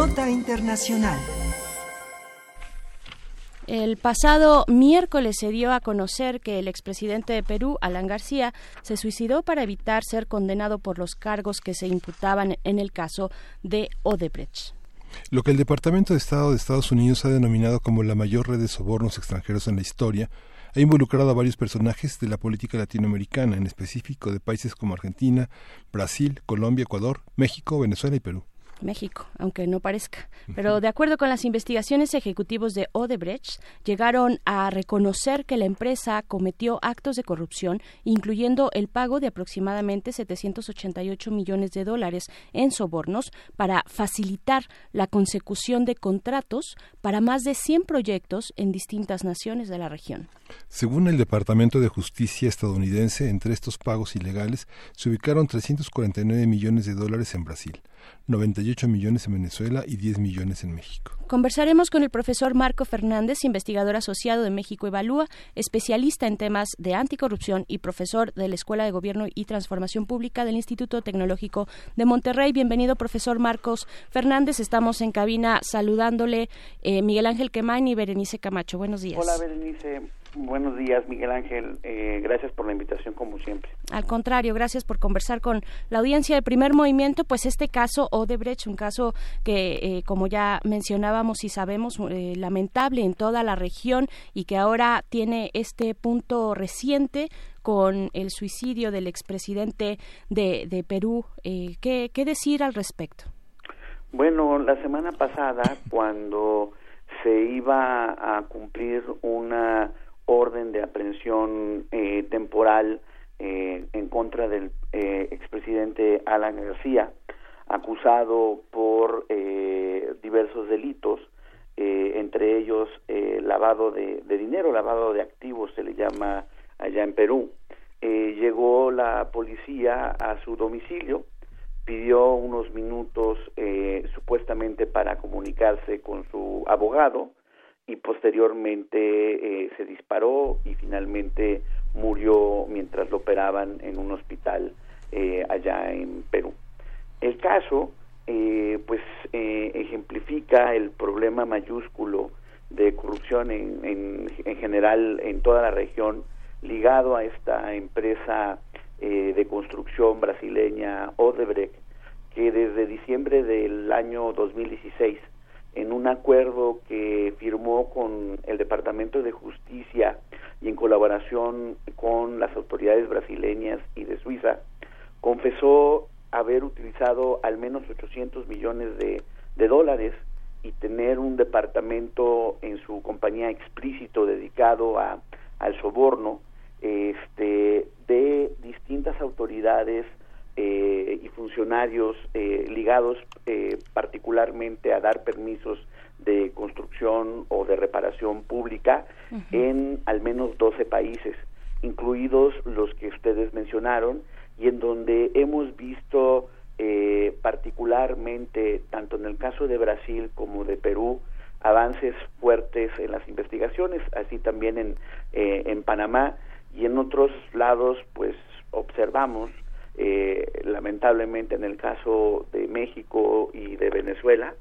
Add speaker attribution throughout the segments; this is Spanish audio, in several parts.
Speaker 1: Nota Internacional.
Speaker 2: El pasado miércoles se dio a conocer que el expresidente de Perú, Alan García, se suicidó para evitar ser condenado por los cargos que se imputaban en el caso de Odebrecht.
Speaker 3: Lo que el Departamento de Estado de Estados Unidos ha denominado como la mayor red de sobornos extranjeros en la historia ha involucrado a varios personajes de la política latinoamericana, en específico de países como Argentina, Brasil, Colombia, Ecuador, México, Venezuela y Perú.
Speaker 2: México, aunque no parezca. Pero de acuerdo con las investigaciones, ejecutivos de Odebrecht llegaron a reconocer que la empresa cometió actos de corrupción, incluyendo el pago de aproximadamente 788 millones de dólares en sobornos para facilitar la consecución de contratos para más de 100 proyectos en distintas naciones de la región.
Speaker 3: Según el Departamento de Justicia estadounidense, entre estos pagos ilegales se ubicaron 349 millones de dólares en Brasil. 98 millones en Venezuela y 10 millones en México.
Speaker 2: Conversaremos con el profesor Marco Fernández, investigador asociado de México Evalúa, especialista en temas de anticorrupción y profesor de la Escuela de Gobierno y Transformación Pública del Instituto Tecnológico de Monterrey. Bienvenido, profesor Marcos Fernández. Estamos en cabina saludándole eh, Miguel Ángel Quemain y Berenice Camacho. Buenos días.
Speaker 4: Hola, Berenice. Buenos días, Miguel Ángel. Eh, gracias por la invitación, como siempre.
Speaker 2: Al contrario, gracias por conversar con la audiencia de Primer Movimiento. Pues este caso Odebrecht, un caso que, eh, como ya mencionábamos y sabemos, eh, lamentable en toda la región y que ahora tiene este punto reciente con el suicidio del expresidente de, de Perú. ¿qué, ¿Qué decir al respecto?
Speaker 4: Bueno, la semana pasada, cuando se iba a cumplir una orden de aprehensión eh, temporal eh, en contra del eh, expresidente Alan García, acusado por diversos delitos, entre ellos lavado de, dinero, lavado de activos, se le llama allá en Perú. llegó la policía a su domicilio, pidió unos minutos supuestamente para comunicarse con su abogado, y posteriormente eh, se disparó y finalmente murió mientras lo operaban en un hospital eh, allá en Perú. El caso eh, pues ejemplifica el problema mayúsculo de corrupción en, en, en, general en toda la región ligado a esta empresa de construcción brasileña Odebrecht que desde diciembre del año 2016 en un acuerdo que firmó con el Departamento de Justicia y en colaboración con las autoridades brasileñas y de Suiza, confesó haber utilizado al menos 800 millones de, dólares y tener un departamento en su compañía explícito dedicado a, al soborno este, de distintas autoridades eh, y funcionarios eh, ligados eh, particularmente a dar permisos de construcción o de reparación pública en al menos 12 países, incluidos los que ustedes mencionaron, y en donde hemos visto particularmente, tanto en el caso de Brasil como de Perú, avances fuertes en las investigaciones, así también en, en Panamá y en otros lados, pues observamos eh, lamentablemente en el caso de México y de Venezuela,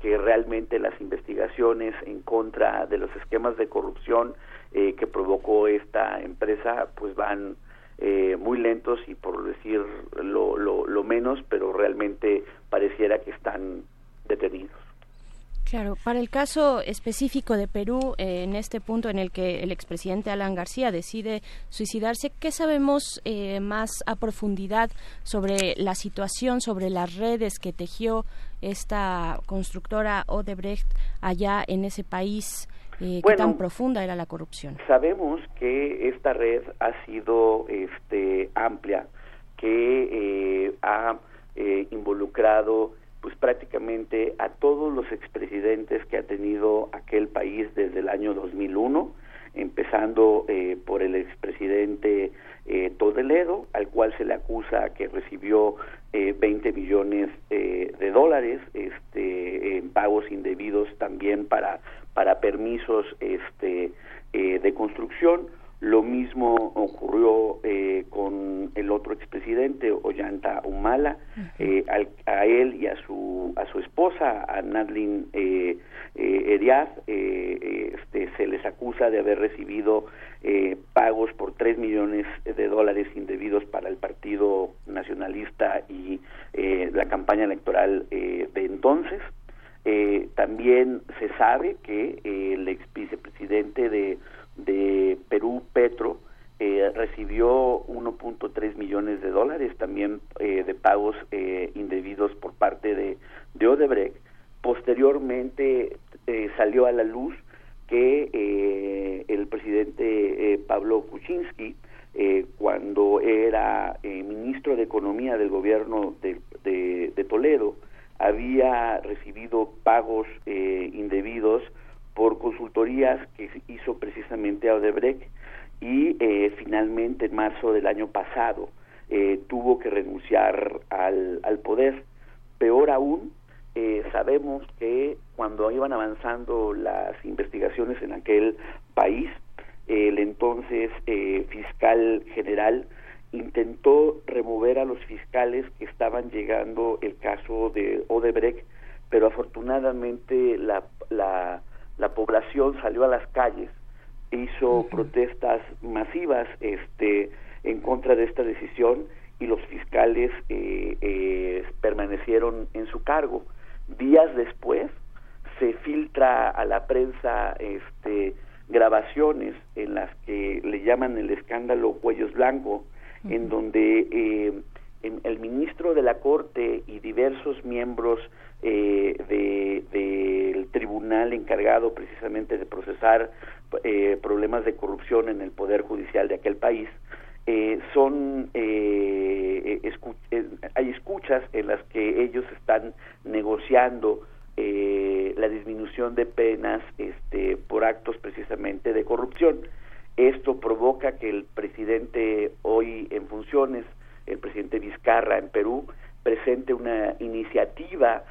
Speaker 4: que realmente las investigaciones en contra de los esquemas de corrupción eh, que provocó esta empresa pues van eh, muy lentos y por decir lo, lo menos, pero realmente pareciera que están detenidos.
Speaker 2: Claro, para el caso específico de Perú, eh, en este punto en el que el expresidente Alan García decide suicidarse, ¿qué sabemos eh, más a profundidad sobre la situación, sobre las redes que tejió esta constructora Odebrecht allá en ese país? Eh, ¿Qué tan profunda era la corrupción?
Speaker 4: Sabemos que esta red ha sido este, amplia, que ha involucrado pues prácticamente a todos los expresidentes que ha tenido aquel país desde el año 2001, empezando eh, por el expresidente eh, Todeledo, al cual se le acusa que recibió eh, 20 millones eh, de dólares este, en pagos indebidos también para, para permisos este, de construcción. Lo mismo ocurrió con el otro expresidente, Ollanta Humala, eh, a él y a su, a su esposa, a Nadlin eh, eh, este, se les acusa de haber recibido pagos por 3 millones de dólares indebidos para el Partido Nacionalista y la campaña electoral de entonces. también se sabe que el ex vicepresidente de, de Perú, Petro, eh, recibió 1.3 millones de dólares también eh, de pagos eh, indebidos por parte de, de Odebrecht. Posteriormente salió a la luz que el presidente Pablo Kuczynski, cuando era ministro de Economía del gobierno de, Toledo, había recibido pagos indebidos por consultorías que hizo precisamente a Odebrecht y eh, finalmente en marzo del año pasado eh, tuvo que renunciar al, al poder. Peor aún, eh, sabemos que cuando iban avanzando las investigaciones en aquel país, el entonces fiscal general intentó remover a los fiscales que estaban llegando el caso de Odebrecht, pero afortunadamente la, la, la población salió a las calles hizo protestas masivas este en contra de esta decisión y los fiscales eh, eh, permanecieron en su cargo. Días después se filtra a la prensa este grabaciones en las que le llaman el escándalo cuellos blanco en donde eh, el ministro de la corte y diversos miembros del de, tribunal encargado precisamente de procesar eh, problemas de corrupción en el poder judicial de aquel país eh, son eh, hay escuchas en las que ellos están negociando la disminución de penas este por actos precisamente de corrupción esto provoca que el presidente hoy en funciones el presidente Vizcarra en Perú presente una iniciativa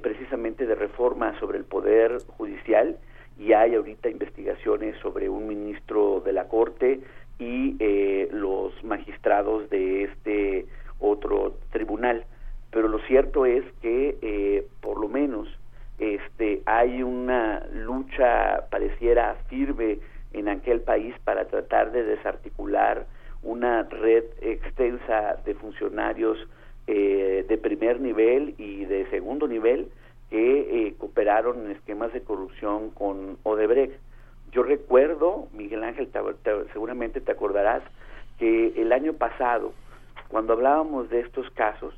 Speaker 4: precisamente de reforma sobre el poder judicial y hay ahorita investigaciones sobre un ministro de la Corte y eh, los magistrados de este otro tribunal. Pero lo cierto es que eh, por lo menos este hay una lucha pareciera firme en aquel país para tratar de desarticular una red extensa de funcionarios eh, de primer nivel y de segundo nivel que eh, cooperaron en esquemas de corrupción con Odebrecht. Yo recuerdo, Miguel Ángel, seguramente te acordarás, que el año pasado, cuando hablábamos de estos casos,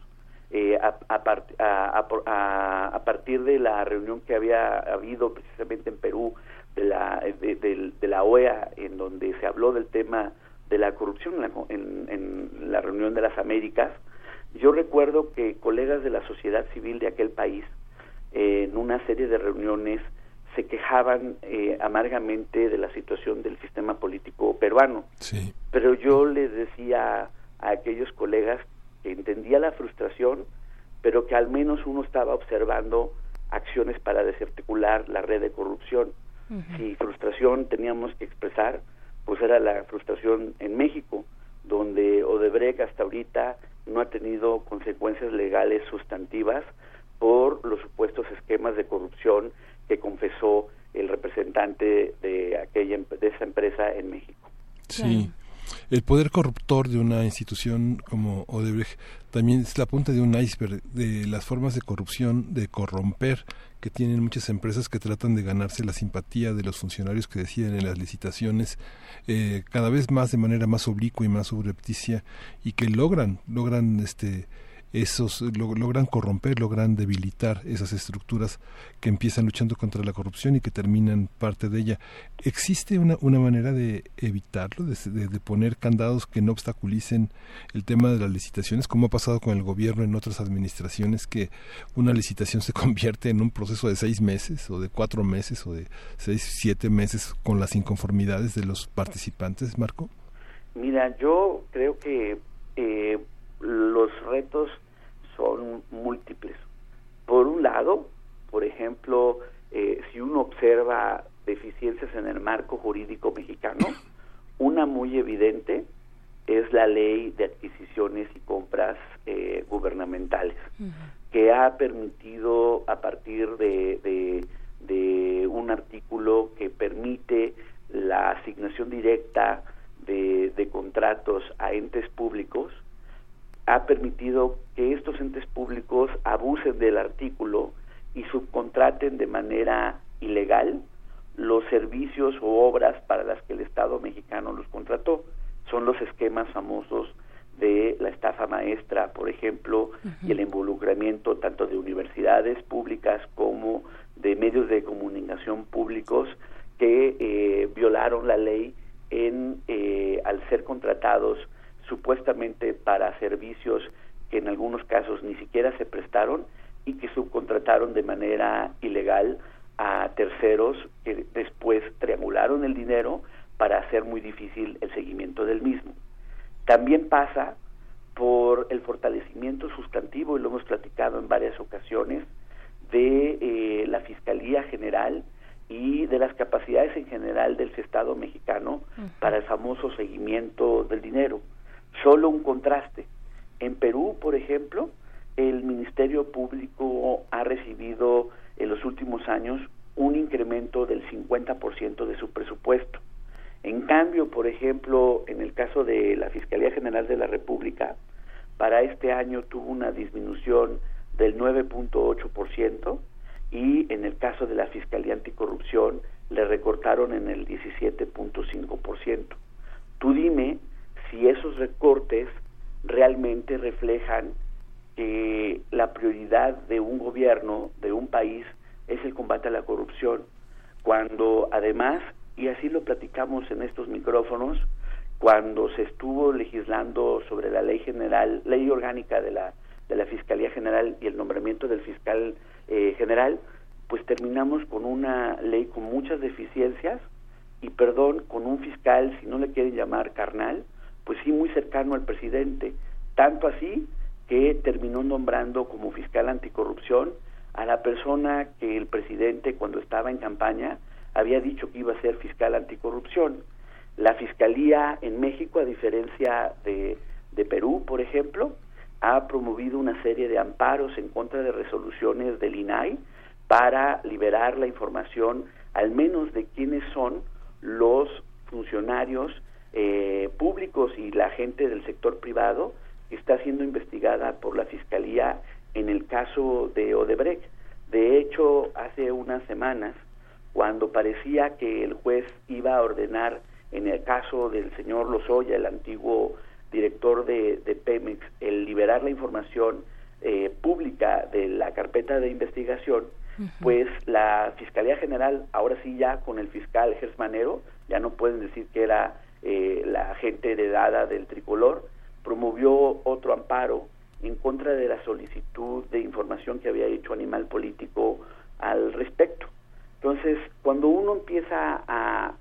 Speaker 4: eh, a, a, partir de la reunión que había habido precisamente en Perú de la, de, la OEA, en donde se habló del tema de la corrupción en en la reunión de las Américas, yo recuerdo que colegas de la sociedad civil de aquel país en una serie de reuniones se quejaban eh, amargamente de la situación del sistema político peruano. Pero yo les decía a aquellos colegas que entendía la frustración, pero que al menos uno estaba observando acciones para desarticular la red de corrupción. Si frustración teníamos que expresar, pues era la frustración en México, donde Odebrecht hasta ahorita no ha tenido consecuencias legales sustantivas por los supuestos esquemas de corrupción que confesó el representante de aquella de esa empresa en México.
Speaker 3: Sí. El poder corruptor de una institución como Odebrecht también es la punta de un iceberg de las formas de corrupción, de corromper que tienen muchas empresas que tratan de ganarse la simpatía de los funcionarios que deciden en las licitaciones eh, cada vez más de manera más oblicua y más subrepticia y que logran logran este esos logran corromper, logran debilitar esas estructuras que empiezan luchando contra la corrupción y que terminan parte de ella. ¿Existe una, una manera de evitarlo, de, de, poner candados que no obstaculicen el tema de las licitaciones, como ha pasado con el gobierno en otras administraciones, que una licitación se convierte en un proceso de seis meses o de cuatro meses o de seis, siete meses con las inconformidades de los participantes, Marco?
Speaker 4: Mira, yo creo que eh, los retos son múltiples. Por un lado, por ejemplo, eh, si uno observa deficiencias en el marco jurídico mexicano, una muy evidente es la ley de adquisiciones y compras eh, gubernamentales, que ha permitido a partir de, de, un artículo que permite la asignación directa de, de contratos a entes públicos, ha permitido que estos entes públicos abusen del artículo y subcontraten de manera ilegal los servicios o obras para las que el Estado mexicano los contrató. Son los esquemas famosos de la estafa maestra, por ejemplo, y el involucramiento tanto de universidades públicas como de medios de comunicación públicos que eh, violaron la ley en eh, al ser contratados supuestamente para servicios que en algunos casos ni siquiera se prestaron y que subcontrataron de manera ilegal a terceros que después triangularon el dinero para hacer muy difícil el seguimiento del mismo. También pasa por el fortalecimiento sustantivo, y lo hemos platicado en varias ocasiones, de eh, la Fiscalía General y de las capacidades en general del Estado mexicano para el famoso seguimiento del dinero. Solo un contraste. En Perú, por ejemplo, el Ministerio Público ha recibido en los últimos años un incremento del 50% de su presupuesto. En cambio, por ejemplo, en el caso de la Fiscalía General de la República, para este año tuvo una disminución del 9.8% y en el caso de la Fiscalía Anticorrupción le recortaron en el 17.5%. Tú dime si esos recortes realmente reflejan que la prioridad de un gobierno, de un país, es el combate a la corrupción, cuando además, y así lo platicamos en estos micrófonos, cuando se estuvo legislando sobre la ley general, ley orgánica de la, de la Fiscalía General y el nombramiento del fiscal eh, general, pues terminamos con una ley con muchas deficiencias y, perdón, con un fiscal, si no le quieren llamar carnal, pues sí muy cercano al presidente, tanto así que terminó nombrando como fiscal anticorrupción a la persona que el presidente cuando estaba en campaña había dicho que iba a ser fiscal anticorrupción. La Fiscalía en México, a diferencia de, de Perú, por ejemplo, ha promovido una serie de amparos en contra de resoluciones del INAI para liberar la información al menos de quiénes son los funcionarios eh, públicos y la gente del sector privado está siendo investigada por la Fiscalía en el caso de Odebrecht. De hecho, hace unas semanas, cuando parecía que el juez iba a ordenar en el caso del señor Lozoya, el antiguo director de, Pemex, el liberar la información eh, pública de la carpeta de investigación, pues la Fiscalía General, ahora sí ya con el fiscal Gersmanero, ya no pueden decir que era eh, la gente heredada del tricolor, promovió otro amparo en contra de la solicitud de información que había hecho Animal Político al respecto. Entonces, cuando uno empieza a,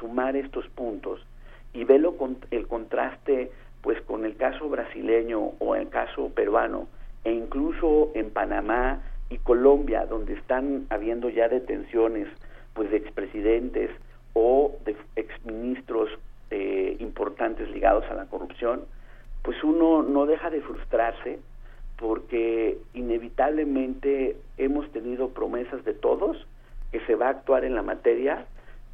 Speaker 4: sumar estos puntos y ve lo, el contraste pues con el caso brasileño o el caso peruano e incluso en Panamá y Colombia donde están habiendo ya detenciones pues de expresidentes o de exministros eh, importantes ligados a la corrupción, pues uno no deja de frustrarse porque inevitablemente hemos tenido promesas de todos que se va a actuar en la materia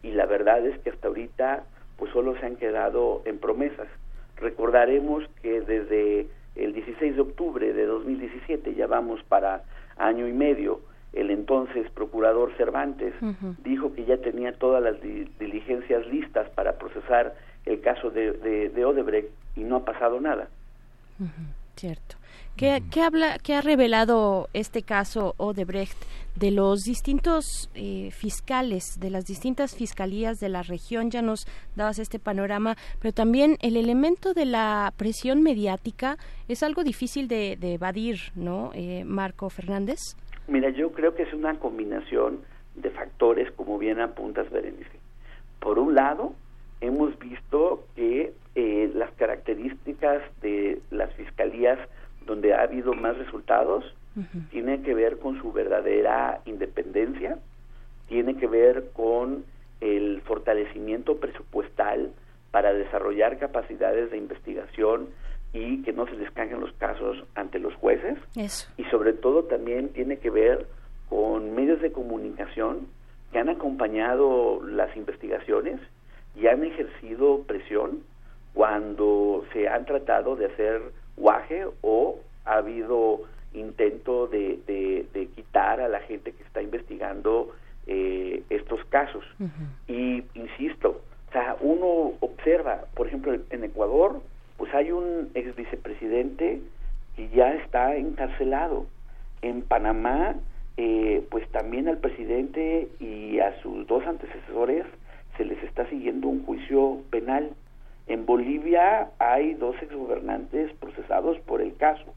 Speaker 4: y la verdad es que hasta ahorita pues solo se han quedado en promesas. Recordaremos que desde el 16 de octubre de 2017, ya vamos para año y medio, el entonces procurador Cervantes dijo que ya tenía todas las diligencias listas para procesar el caso de, de Odebrecht y no ha pasado nada.
Speaker 2: cierto. ¿Qué, habla, ¿Qué ha revelado este caso Odebrecht de los distintos eh, fiscales, de las distintas fiscalías de la región? Ya nos dabas este panorama, pero también el elemento de la presión mediática es algo difícil de, evadir, ¿no, eh, Marco Fernández?
Speaker 4: Mira, yo creo que es una combinación de factores, como bien apuntas, Berenice. Por un lado, hemos visto que eh, las características de las fiscalías donde ha habido más resultados tienen que ver con su verdadera independencia, tiene que ver con el fortalecimiento presupuestal para desarrollar capacidades de investigación y que no se les caigan los casos ante los jueces. Y sobre todo también tiene que ver con medios de comunicación que han acompañado las investigaciones y han ejercido presión cuando se han tratado de hacer guaje o ha habido intento de, de, quitar a la gente que está investigando eh, estos casos. Y insisto, o sea, uno observa, por ejemplo, en Ecuador, pues hay un ex vicepresidente que ya está encarcelado. En Panamá, eh, pues también al presidente y a sus dos antecesores se les está siguiendo un juicio penal. En Bolivia hay dos exgobernantes procesados por el caso.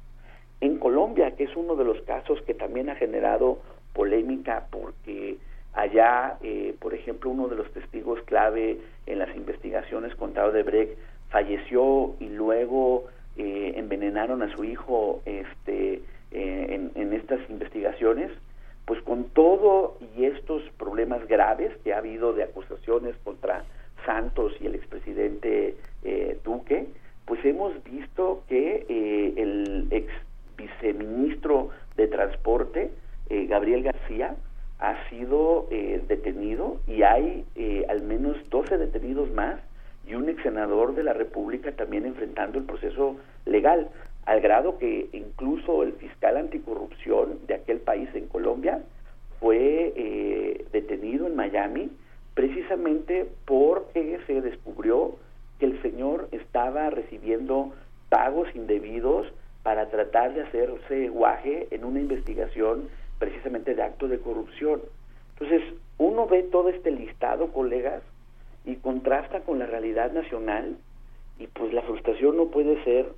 Speaker 4: En Colombia, que es uno de los casos que también ha generado polémica porque allá, eh, por ejemplo, uno de los testigos clave en las investigaciones contra Odebrecht falleció y luego eh, envenenaron a su hijo este, eh, en, estas investigaciones, pues con todo y estos problemas graves que ha habido de acusaciones contra Santos y el expresidente eh, Duque, pues hemos visto que el ex viceministro de Transporte, Gabriel García, ha sido detenido y hay al menos 12 detenidos más y un ex senador de la República también enfrentando el proceso legal, al grado que incluso el fiscal anticorrupción de aquel país en Colombia fue eh, detenido en Miami precisamente porque se descubrió que el señor estaba recibiendo pagos indebidos para tratar de hacerse guaje en una investigación precisamente de actos de corrupción. Entonces, uno ve todo este listado, colegas, y contrasta con la realidad nacional y pues la frustración no puede ser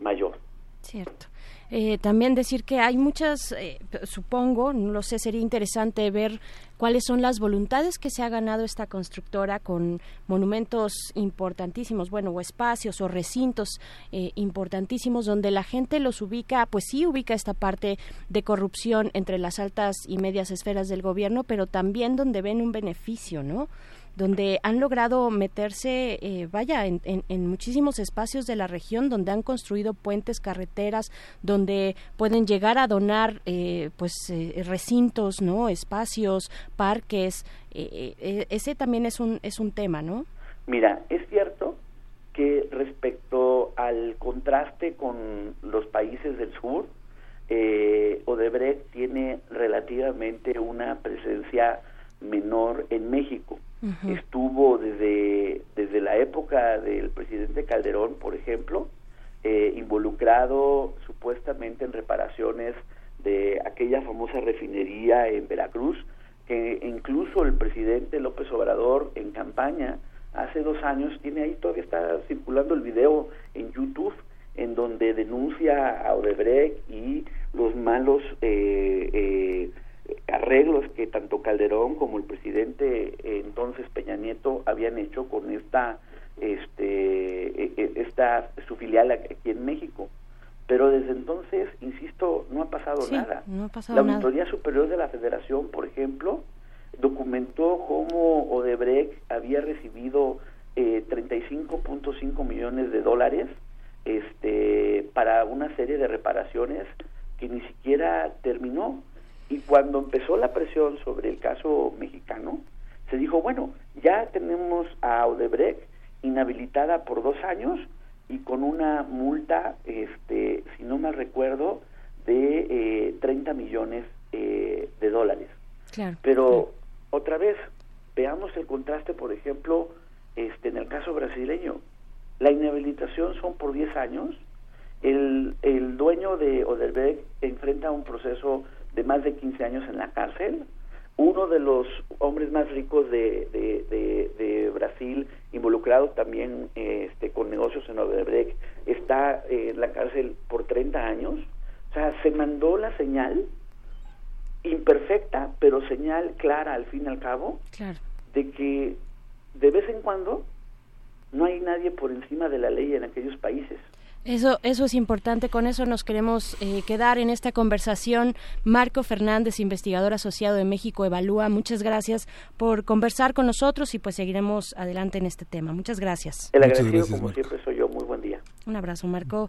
Speaker 4: mayor.
Speaker 2: Cierto. Eh, también decir que hay muchas, eh, supongo, no lo sé, sería interesante ver cuáles son las voluntades que se ha ganado esta constructora con monumentos importantísimos, bueno, o espacios o recintos eh, importantísimos donde la gente los ubica, pues sí ubica esta parte de corrupción entre las altas y medias esferas del gobierno, pero también donde ven un beneficio, ¿no? Donde han logrado meterse, eh, vaya, en, en, muchísimos espacios de la región, donde han construido puentes, carreteras, donde pueden llegar a donar, eh, pues, eh, recintos, ¿no? Espacios, parques. ese también es un es un tema, ¿no?
Speaker 4: Mira, es cierto que respecto al contraste con los países del sur, Odebrecht tiene relativamente una presencia menor en México. Estuvo desde, desde la época del presidente Calderón, por ejemplo, eh, involucrado supuestamente en reparaciones de aquella famosa refinería en Veracruz, que incluso el presidente López Obrador en campaña hace dos años, tiene ahí todavía está circulando el video en YouTube, en donde denuncia a Odebrecht y los malos eh, eh, arreglos que tanto Calderón como el presidente eh, entonces Peña Nieto habían hecho con esta este e, e, esta su filial aquí en México. Pero desde entonces insisto no ha pasado nada. la auditoría superior de la Federación por ejemplo documentó cómo Odebrecht había recibido eh, 35.5 millones de dólares este para una serie de reparaciones que ni siquiera terminó y cuando empezó la presión sobre el caso mexicano, se dijo, bueno, ya tenemos a Odebrecht inhabilitada por dos años y con una multa, este, si no me recuerdo, de eh, 30 millones eh, de dólares. Pero otra vez, veamos el contraste, por ejemplo, este, en el caso brasileño. La inhabilitación son por 10 años. El, el dueño de Odebrecht enfrenta un proceso de más de 15 años en la cárcel. Uno de los hombres más ricos de, de, Brasil, involucrado también este, con negocios en Odebrecht, está en la cárcel por 30 años. O sea, se mandó la señal, imperfecta, pero señal clara al fin y al cabo, de que de vez en cuando no hay nadie por encima de la ley en aquellos países.
Speaker 2: Eso, eso es importante, con eso nos queremos eh, quedar en esta conversación. Marco Fernández, investigador asociado de México Evalúa, muchas gracias por conversar con nosotros y pues seguiremos adelante en este tema. Muchas gracias.
Speaker 4: El agradecido, como siempre, soy yo. Muy buen día.
Speaker 2: Un abrazo, Marco.